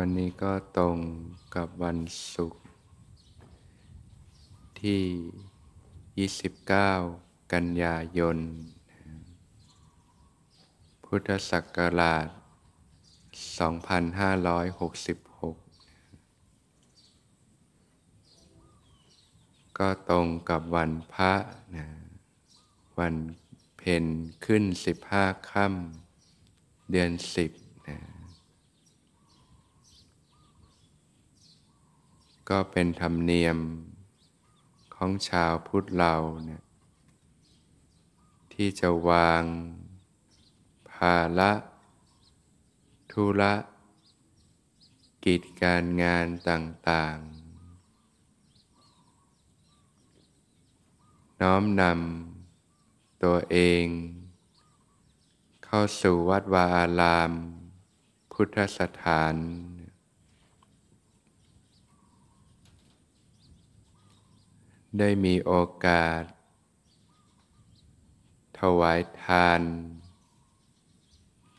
วันนี้ก็ตรงกับวันศุกร์ที่ 29 กันยายน พุทธศักราช 2566 ก็ตรงกับวันพระนะวันเพ็ญขึ้น 15 ค่ำเดือน 10นะ ก็เป็นธรรมเนียมของชาวพุทธเราเนี่ยที่จะวาง ภาละธุระกิจการงานต่าง ๆ น้อมนำตัวเอง เข้าสู่วัดวาอาราม พุทธสถาน ได้มีโอกาส ถวายทาน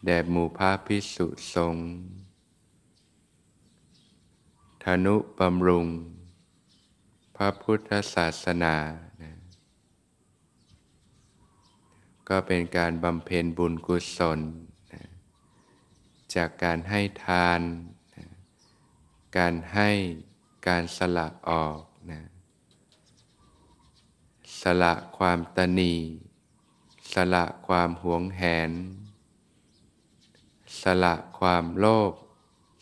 แด่หมู่พระพิสุสงฆ์ธนุบำรุง พระพุทธศาสนานะก็เป็นการบำเพ็ญบุญกุศลนะจากการให้ทานนะการให้การสละออกนะ สละความตนีสละความหวงแหน สละความโลภ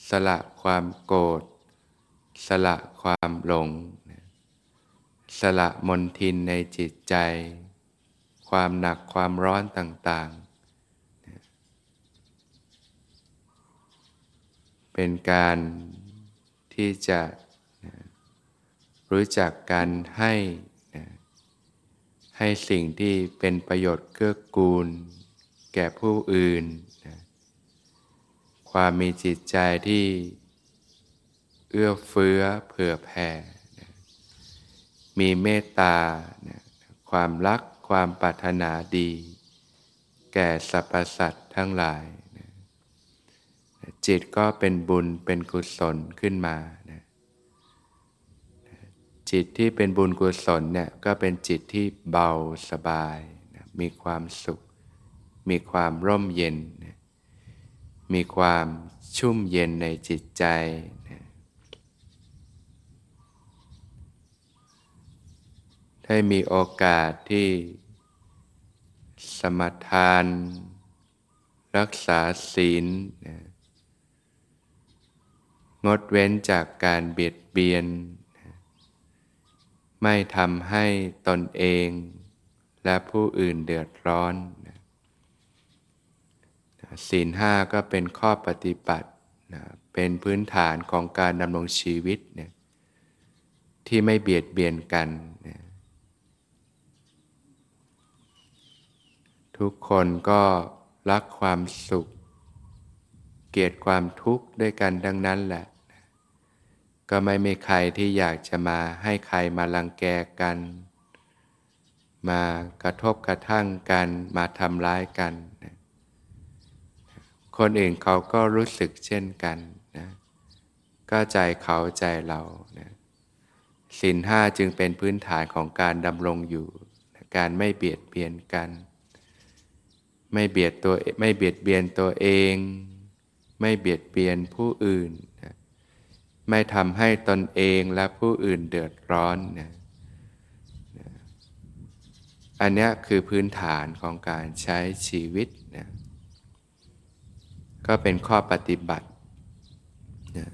สละความโกรธ สละความหลง สละมนทินในจิตใจ ความหนักความร้อนต่างๆ เป็นการที่จะรู้จักการให้ ให้สิ่งที่เป็นประโยชน์เกื้อกูล แก่ผู้อื่นนะความมีจิตใจที่เอื้อเฟื้อเผื่อแผ่นะมีเมตตานะความรักความปรารถนาดี แก่สรรพสัตว์ทั้งหลายนะจิตก็เป็นบุญเป็นกุศลขึ้นมา จิตที่เป็นบุญกุศลเนี่ยก็เป็นจิตที่เบาสบายนะมีความสุข มีความร่มเย็นนะมีความชุ่มเย็นในจิตใจนะได้มีโอกาสที่สมทาน รักษาศีลนะงดเว้นจากการเบียดเบียน ไม่ทำให้ตนเอง และผู้อื่นเดือดร้อนศีลห้าก็เป็นข้อปฏิบัตินะเป็นพื้นฐานของการดำรงชีวิตเนี่ยที่ไม่เบียดเบียนกันนะทุกคนก็รักความสุข เกลียดความทุกข์ด้วยกันดังนั้นแหละ ก็ไม่มีใครที่อยากจะมาให้ใครมาลังแกกัน มากระทบกระทั่งกันมาทำร้ายกัน คนอื่นเขาก็รู้สึกเช่นกันนะก็ใจเขาใจเรานะสินห้าจึงเป็นพื้นฐานของการดำรงอยู่นะการไม่เบียดเบียนกัน ไม่เบียดตัวไม่เบียดเบียนตัวเอง ไม่เบียดเบียนผู้อื่นนะ ไม่ทำให้ตนเองและผู้อื่นเดือดร้อนนะอันนี้คือพื้นฐานของการใช้ชีวิตนะก็เป็นข้อปฏิบัตินะ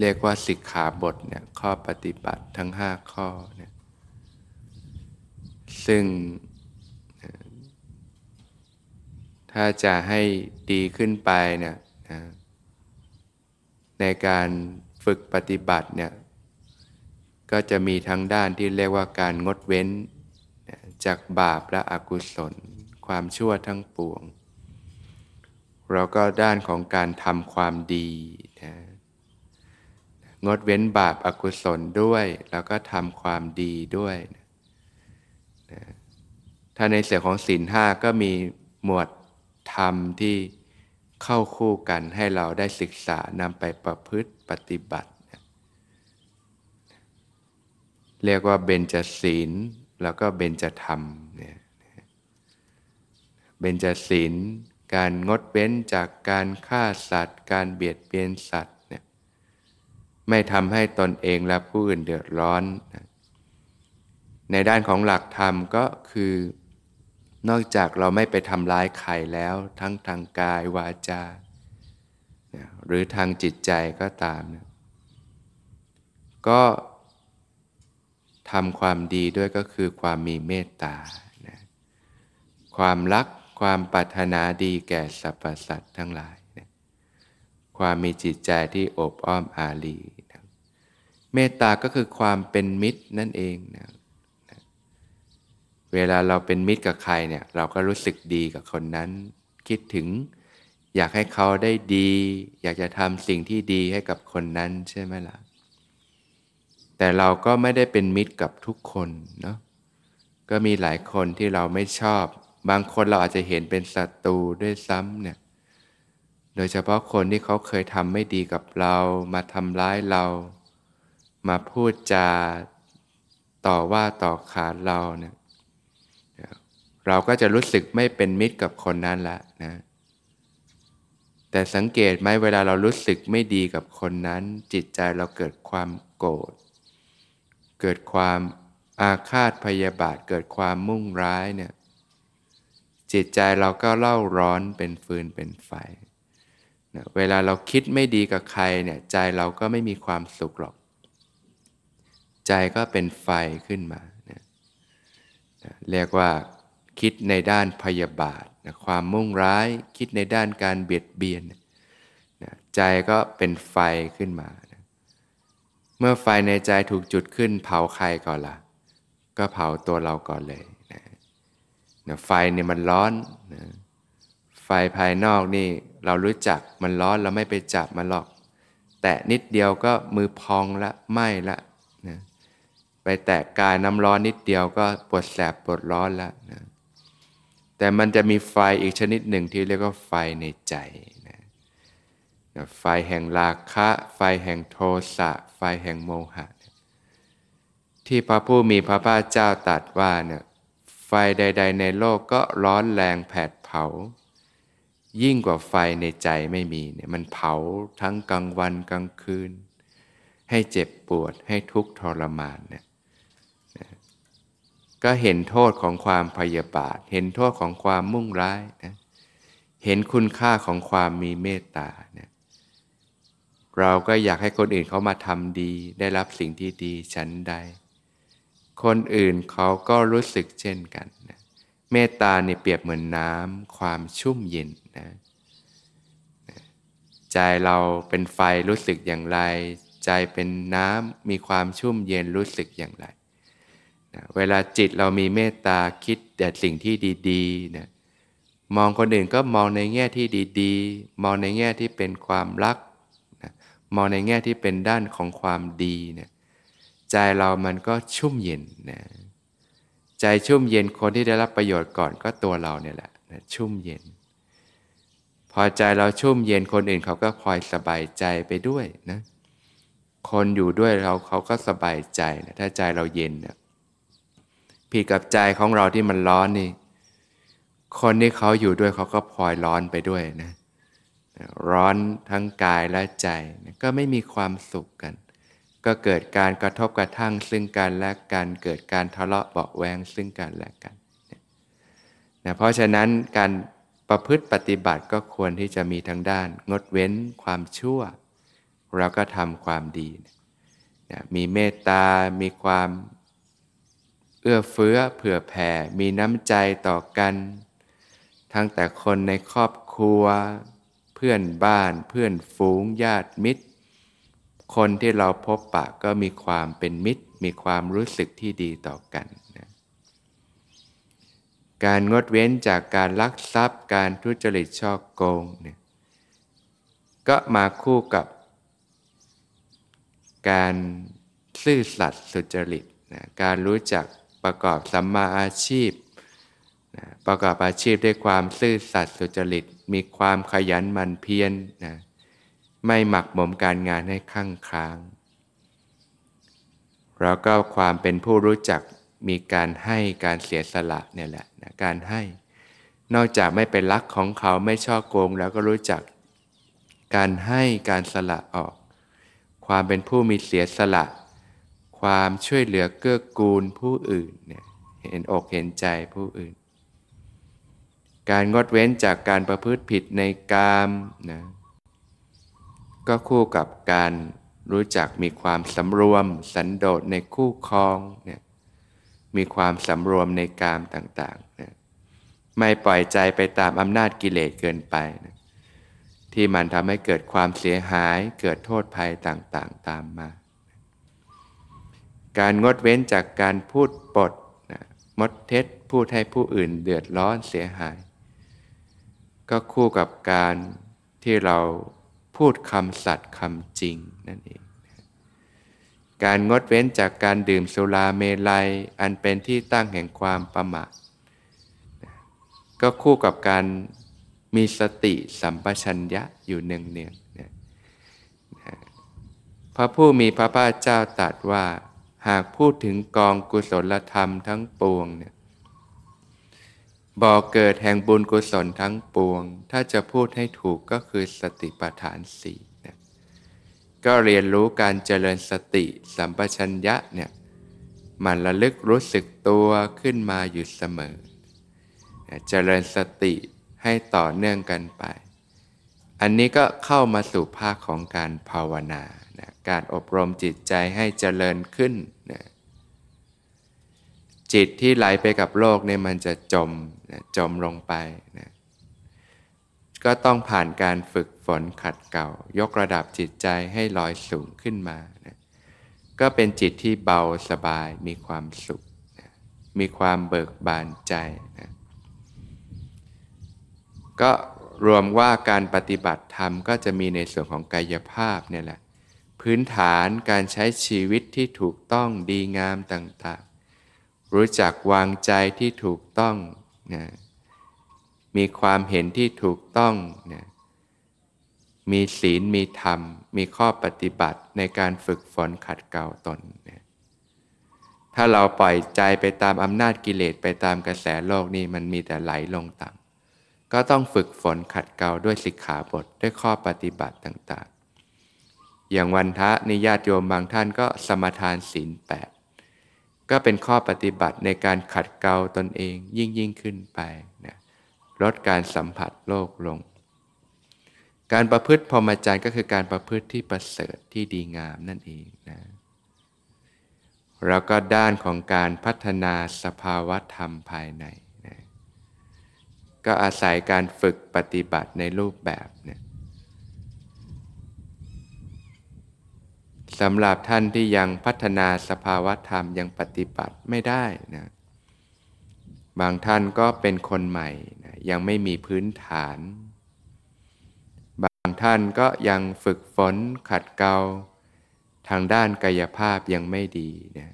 เรียกว่าสิกขาบทเนี่ยข้อปฏิบัติทั้งห้าข้อเนี่ยซึ่งถ้าจะให้ดีขึ้นไปเนี่ยนะ ในการฝึกปฏิบัติเนี่ยก็จะมีทั้งด้านที่เรียกว่าการงดเว้น จากบาปและอกุศล ความชั่วทั้งปวงแล้วก็ด้านของการทำความดีนะงดเว้นบาปอากุศลด้วย แล้วก็ทำความดีด้วยนะถ้าในเสื่อของศีลห้าก็มีหมวดธรรมที่ เข้าคู่กันให้เราได้ศึกษานำไปประพฤติปฏิบัติ เรียกว่าเบญจศีลแล้วก็เบญจธรรมเนี่ยเบญจศีลการงดเว้นจากการฆ่าสัตว์ การเบียดเบียนสัตว์เนี่ยไม่ทำให้ตนเองและผู้อื่นเดือดร้อน ในด้านของหลักธรรมก็คือ นอกจากเราไม่ไปทำร้ายใครแล้วทั้งทางกายวาจา หรือทางจิตใจก็ตามก็ทำความดีด้วยก็คือความมีเมตตาความรักความปรารถนาดีแก่สรรพสัตว์ทั้งหลายนะความมีจิตใจที่อบอ้อมอารีนะเมตตาก็คือความเป็นมิตรนั่นเองนะ เวลาเราเป็นมิตรกับใครเนี่ยเราก็รู้สึกดีกับคนนั้น คิดถึง อยากให้เขาได้ดี อยากจะทำสิ่งที่ดีให้กับคนนั้นใช่ไหมละ่ะ แต่เราก็ไม่ได้เป็นมิตรกับทุกคนเนาะก็มีหลายคนที่เราไม่ชอบ บางคนเราอาจจะเห็นเป็นศัตรูด้วยซ้ำเนี่ยโดยเฉพาะคนที่เขาเคยทำไม่ดีกับเรา มาทำร้ายเรา มาพูดจาต่อว่าต่อขาดเราเนี่ย เราก็จะรู้สึกไม่เป็นมิตรกับคนนั้นละนะ แต่สังเกตไหมเวลาเรารู้สึกไม่ดีกับคนนั้น จิตใจเราเกิดความโกรธ เกิดความอาฆาตพยาบาท เกิดความมุ่งร้ายเนี่ย จิตใจเราก็เล่าร้อนเป็นฟืนเป็นไฟนะเวลาเราคิดไม่ดีกับใครเนี่ยใจเราก็ไม่มีความสุขหรอก ใจก็เป็นไฟขึ้นมานะนะเรียกว่า คิดในด้านพยาบาทนะความมุ่งร้าย คิดในด้านการเบียดเบียนนะใจก็เป็นไฟขึ้นมานะเมื่อไฟในใจถูกจุดขึ้น เผาใครก่อนละ่ะ ก็เผาตัวเราก่อนเลยนะไฟเนี่ยมันร้อนนะไฟภายนอกนี่เรารู้จักมันร้อนเราไม่ไปจับมันหรอก แตะนิดเดียวก็มือพองละไหม้ละนะไปแตะกายน้ำร้อนนิดเดียวก็ปวดแสบปวดร้อนละนะ แต่มันจะมีไฟอีกชนิดหนึ่งที่เรียกว่าไฟในใจนะไฟแห่งราคะ ไฟแห่งโทสะ ไฟแห่งโมหะ ที่พระผู้มีพระภาคเจ้าตรัสว่าเนี่ยไฟใด ๆ ในโลกก็ร้อนแรงแผดเผา ยิ่งกว่าไฟในใจไม่มีเนี่ยมันเผาทั้งกลางวันกลางคืน ให้เจ็บปวดให้ทุกข์ทรมานเนี่ย ก็เห็นโทษของความพยาบาท เห็นโทษของความมุ่งร้ายนะเห็นคุณค่าของความมีเมตตาเนี่ยเราก็อยากให้คนอื่นเขามาทำดี ได้รับสิ่งที่ดีฉันใด คนอื่นเขาก็รู้สึกเช่นกันนะเมตตาเนี่ยเปรียบเหมือนน้ำความชุ่มเย็นนะใจเราเป็นไฟรู้สึกอย่างไร ใจเป็นน้ำมีความชุ่มเย็นรู้สึกอย่างไร นะเวลาจิตเรามีเมตตาคิดแต่สิ่งที่ดีๆนะมองคนอื่นก็มองในแง่ที่ดีๆ มองในแง่ที่เป็นความรักนะมองในแง่ที่เป็นด้านของความดีนี่ยใจเรามันก็ชุ่มเย็นนะใจชุ่มเย็นคนที่ได้รับประโยชน์ก่อนก็ตัวเราเนี่ยแหละนะชุ่มเย็น พอใจเราชุ่มเย็นคนอื่นเขาก็พลอยสบายใจไปด้วยนะคนอยู่ด้วยเราเขาก็สบายใจนะถ้าใจเราเย็นนะ ผิดกับใจของเราที่มันร้อนนี่ คนที่เขาอยู่ด้วยเขาก็พลอยร้อนไปด้วยนะ ร้อนทั้งกายและใจก็ไม่มีความสุขกัน ก็เกิดการกระทบกระทั่งซึ่งกันและกันเกิดการทะเลาะเบาแวงซึ่งกันและกันนะเพราะฉะนั้นการประพฤติปฏิบัติก็ควรที่จะมีทั้งด้าน งดเว้นความชั่ว เราก็ทำความดีนะมีเมตตา มีความ เอื้อเฟื้อเผื่อแผ่มีน้ำใจต่อกัน ทั้งแต่คนในครอบครัว เพื่อนบ้านเพื่อนฝูงญาติมิตร คนที่เราพบปะก็มีความเป็นมิตร มีความรู้สึกที่ดีต่อกันนะการงดเว้นจากการลักทรัพย์ การทุจริตช่อโกงเนี่ยก็มาคู่กับ การซื่อสัตย์สุจริตนะการรู้จัก ประกอบสัมมาอาชีพนะประกอบอาชีพด้วยความซื่อสัตย์สุจริต มีความขยันหมั่นเพียรนะไม่หมักหมมการงานให้ข้างค้าง แล้วก็ความเป็นผู้รู้จักมีการให้การเสียสละเนี่ยแหละนะการให้ นอกจากไม่เป็นรักของเขาไม่ชอบโกงแล้วก็รู้จักการให้การสละออก ความเป็นผู้มีเสียสละ ความช่วยเหลือเกื้อกูลผู้อื่นเนี่ยเห็นอกเห็นใจผู้อื่น การงดเว้นจากการประพฤติผิดในกามนะก็คู่กับการรู้จักมีความสำรวม สันโดษในคู่ครองเนี่ยมีความสำรวมในกามต่างๆนะไม่ปล่อยใจไปตามอำนาจกิเลสเกินไปนะที่มันทำให้เกิดความเสียหายเกิดโทษภัยต่างๆ ตามมา การงดเว้นจากการพูดปดนะมดเท็จพูดให้ผู้อื่นเดือดร้อนเสียหาย ก็คู่กับการที่เราพูดคำสัตย์คำจริงนั่นเองการงดเว้นจากการดื่มสุราเมลัย อันเป็นที่ตั้งแห่งความประมาทก็คู่กับการมีสติสัมปชัญญะอยู่เนืองเนืองพระผู้มีพระภาคเจ้าตรัสว่า หากพูดถึงกองกุศลธรรมทั้งปวงเนี่ยบ่อเกิดแห่งบุญกุศลทั้งปวง ถ้าจะพูดให้ถูกก็คือสติปัฏฐานสี่เนี่ยก็เรียนรู้การเจริญสติสัมปชัญญะเนี่ยมันระลึกรู้สึกตัวขึ้นมาอยู่เสมอเจริญสติให้ต่อเนื่องกันไป อันนี้ก็เข้ามาสู่ภาคของการภาวนานะการอบรมจิตใจให้เจริญขึ้น จิตที่ไหลไปกับโลกเนี่ยมันจะจมนะจมลงไปนะก็ต้องผ่านการฝึกฝนขัดเก่า ยกระดับจิตใจให้ลอยสูงขึ้นมานะก็เป็นจิตที่เบาสบายมีความสุขนะมีความเบิกบานใจนะก็รวมว่าการปฏิบัติธรรมก็จะมีในส่วนของกายภาพเนี่ยแหละ พื้นฐานการใช้ชีวิตที่ถูกต้องดีงามต่าง รู้จักวางใจที่ถูกต้องนะมีความเห็นที่ถูกต้องนะมีศีลมีธรรม มีข้อปฏิบัติในการฝึกฝนขัดเกลาตนนะถ้าเราปล่อยใจไปตามอำนาจกิเลสไปตามกระแสโลกนี่มันมีแต่ไหลลงต่ำก็ต้องฝึกฝนขัดเกลาด้วยสิกขาบทด้วยข้อปฏิบัติต่าง ๆ อย่างวันทะนิญาติโยมบางท่านก็สมทานศีลแปด ก็เป็นข้อปฏิบัติในการขัดเกลาตนเองยิ่งยิ่งขึ้นไปนะลดการสัมผัสโลกลง การประพฤติพรหมจรรย์ก็คือการประพฤติที่ประเสริฐที่ดีงามนั่นเองนะแล้วก็ด้านของการพัฒนาสภาวะธรรมภายในก็อาศัยการฝึกปฏิบัติในรูปแบบเนี่ย สำหรับท่านที่ยังพัฒนาสภาวธรรมยังปฏิบัติไม่ได้นะบางท่านก็เป็นคนใหม่นะยังไม่มีพื้นฐาน บางท่านก็ยังฝึกฝนขัดเกลาทางด้านกายภาพยังไม่ดีนะ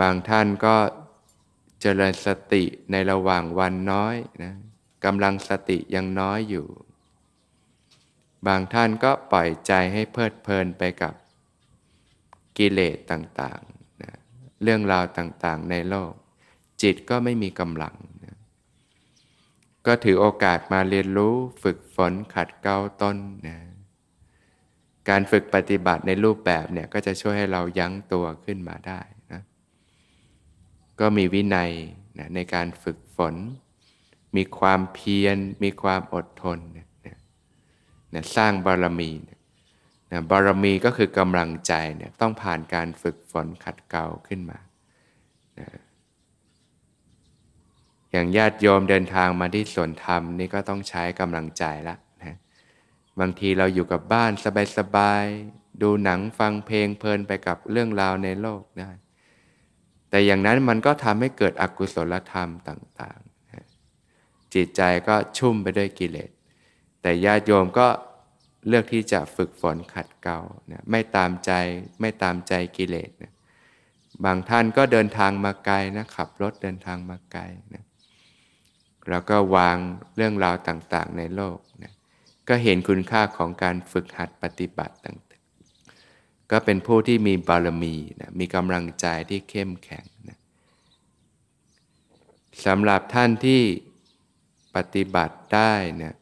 บางท่านก็เจริญสติในระหว่างวันน้อยนะกำลังสติยังน้อยอยู่ บางท่านก็ปล่อยใจให้เพลิดเพลินไปกับกิเลสต่างๆนะเรื่องราวต่างๆในโลก จิตก็ไม่มีกำลังนะก็ถือโอกาสมาเรียนรู้ฝึกฝนขัดเกลาต้นนะการฝึกปฏิบัติในรูปแบบเนี่ยก็จะช่วยให้เรายั้งตัวขึ้นมาได้นะก็มีวินัยนะในการฝึกฝน มีความเพียร มีความอดทน นะสร้างบารมีนะนะบารมีก็คือกำลังใจเนี่ยต้องผ่านการฝึกฝนขัดเกลาขึ้นมานะอย่างญาติโยมเดินทางมาที่สวนธรรมนี่ก็ต้องใช้กำลังใจละนะบางทีเราอยู่กับบ้านสบายๆ ดูหนังฟังเพลงเพลินไปกับเรื่องราวในโลกได้ แต่อย่างนั้นมันก็ทำให้เกิดอกุศลธรรมต่างๆ จิตใจก็ชุ่มไปด้วยกิเลส แต่ญาติโยมก็เลือกที่จะฝึกฝนขัดเกลานะไม่ตามใจไม่ตามใจกิเลสนะบางท่านก็เดินทางมาไกลนะขับรถเดินทางมาไกลนะแล้วก็วางเรื่องราวต่างๆในโลกนะก็เห็นคุณค่าของการฝึกหัดปฏิบัติต่างๆ ก็เป็นผู้ที่มีบารมีนะมีกำลังใจที่เข้มแข็งนะสำหรับท่านที่ปฏิบัติได้นะ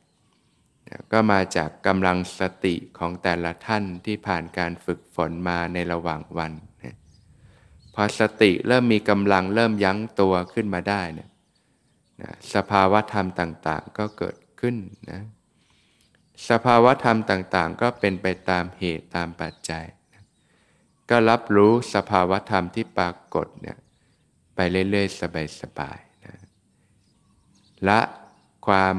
ก็มาจากกำลังสติของแต่ละท่านที่ผ่านการฝึกฝนมาในระหว่างวันนะพอสติเริ่มมีกำลังเริ่มยั้งตัวขึ้นมาได้นะนะสภาวะธรรมต่างๆ ก็เกิดขึ้นนะสภาวะธรรมต่างๆ ก็เป็นไปตามเหตุตามปัจจัยนะก็รับรู้สภาวะธรรมที่ปรากฏเนี่ยไปเรื่อยๆ สบายๆนะละความ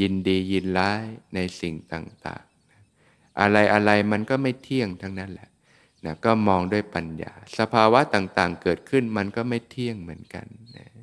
ยินดียินร้ายในสิ่งต่างๆ อะไรอะไรมันก็ไม่เที่ยงทั้งนั้นแหละนะก็มองด้วยปัญญา สภาวะต่างๆ เกิดขึ้นมันก็ไม่เที่ยงเหมือนกันนะ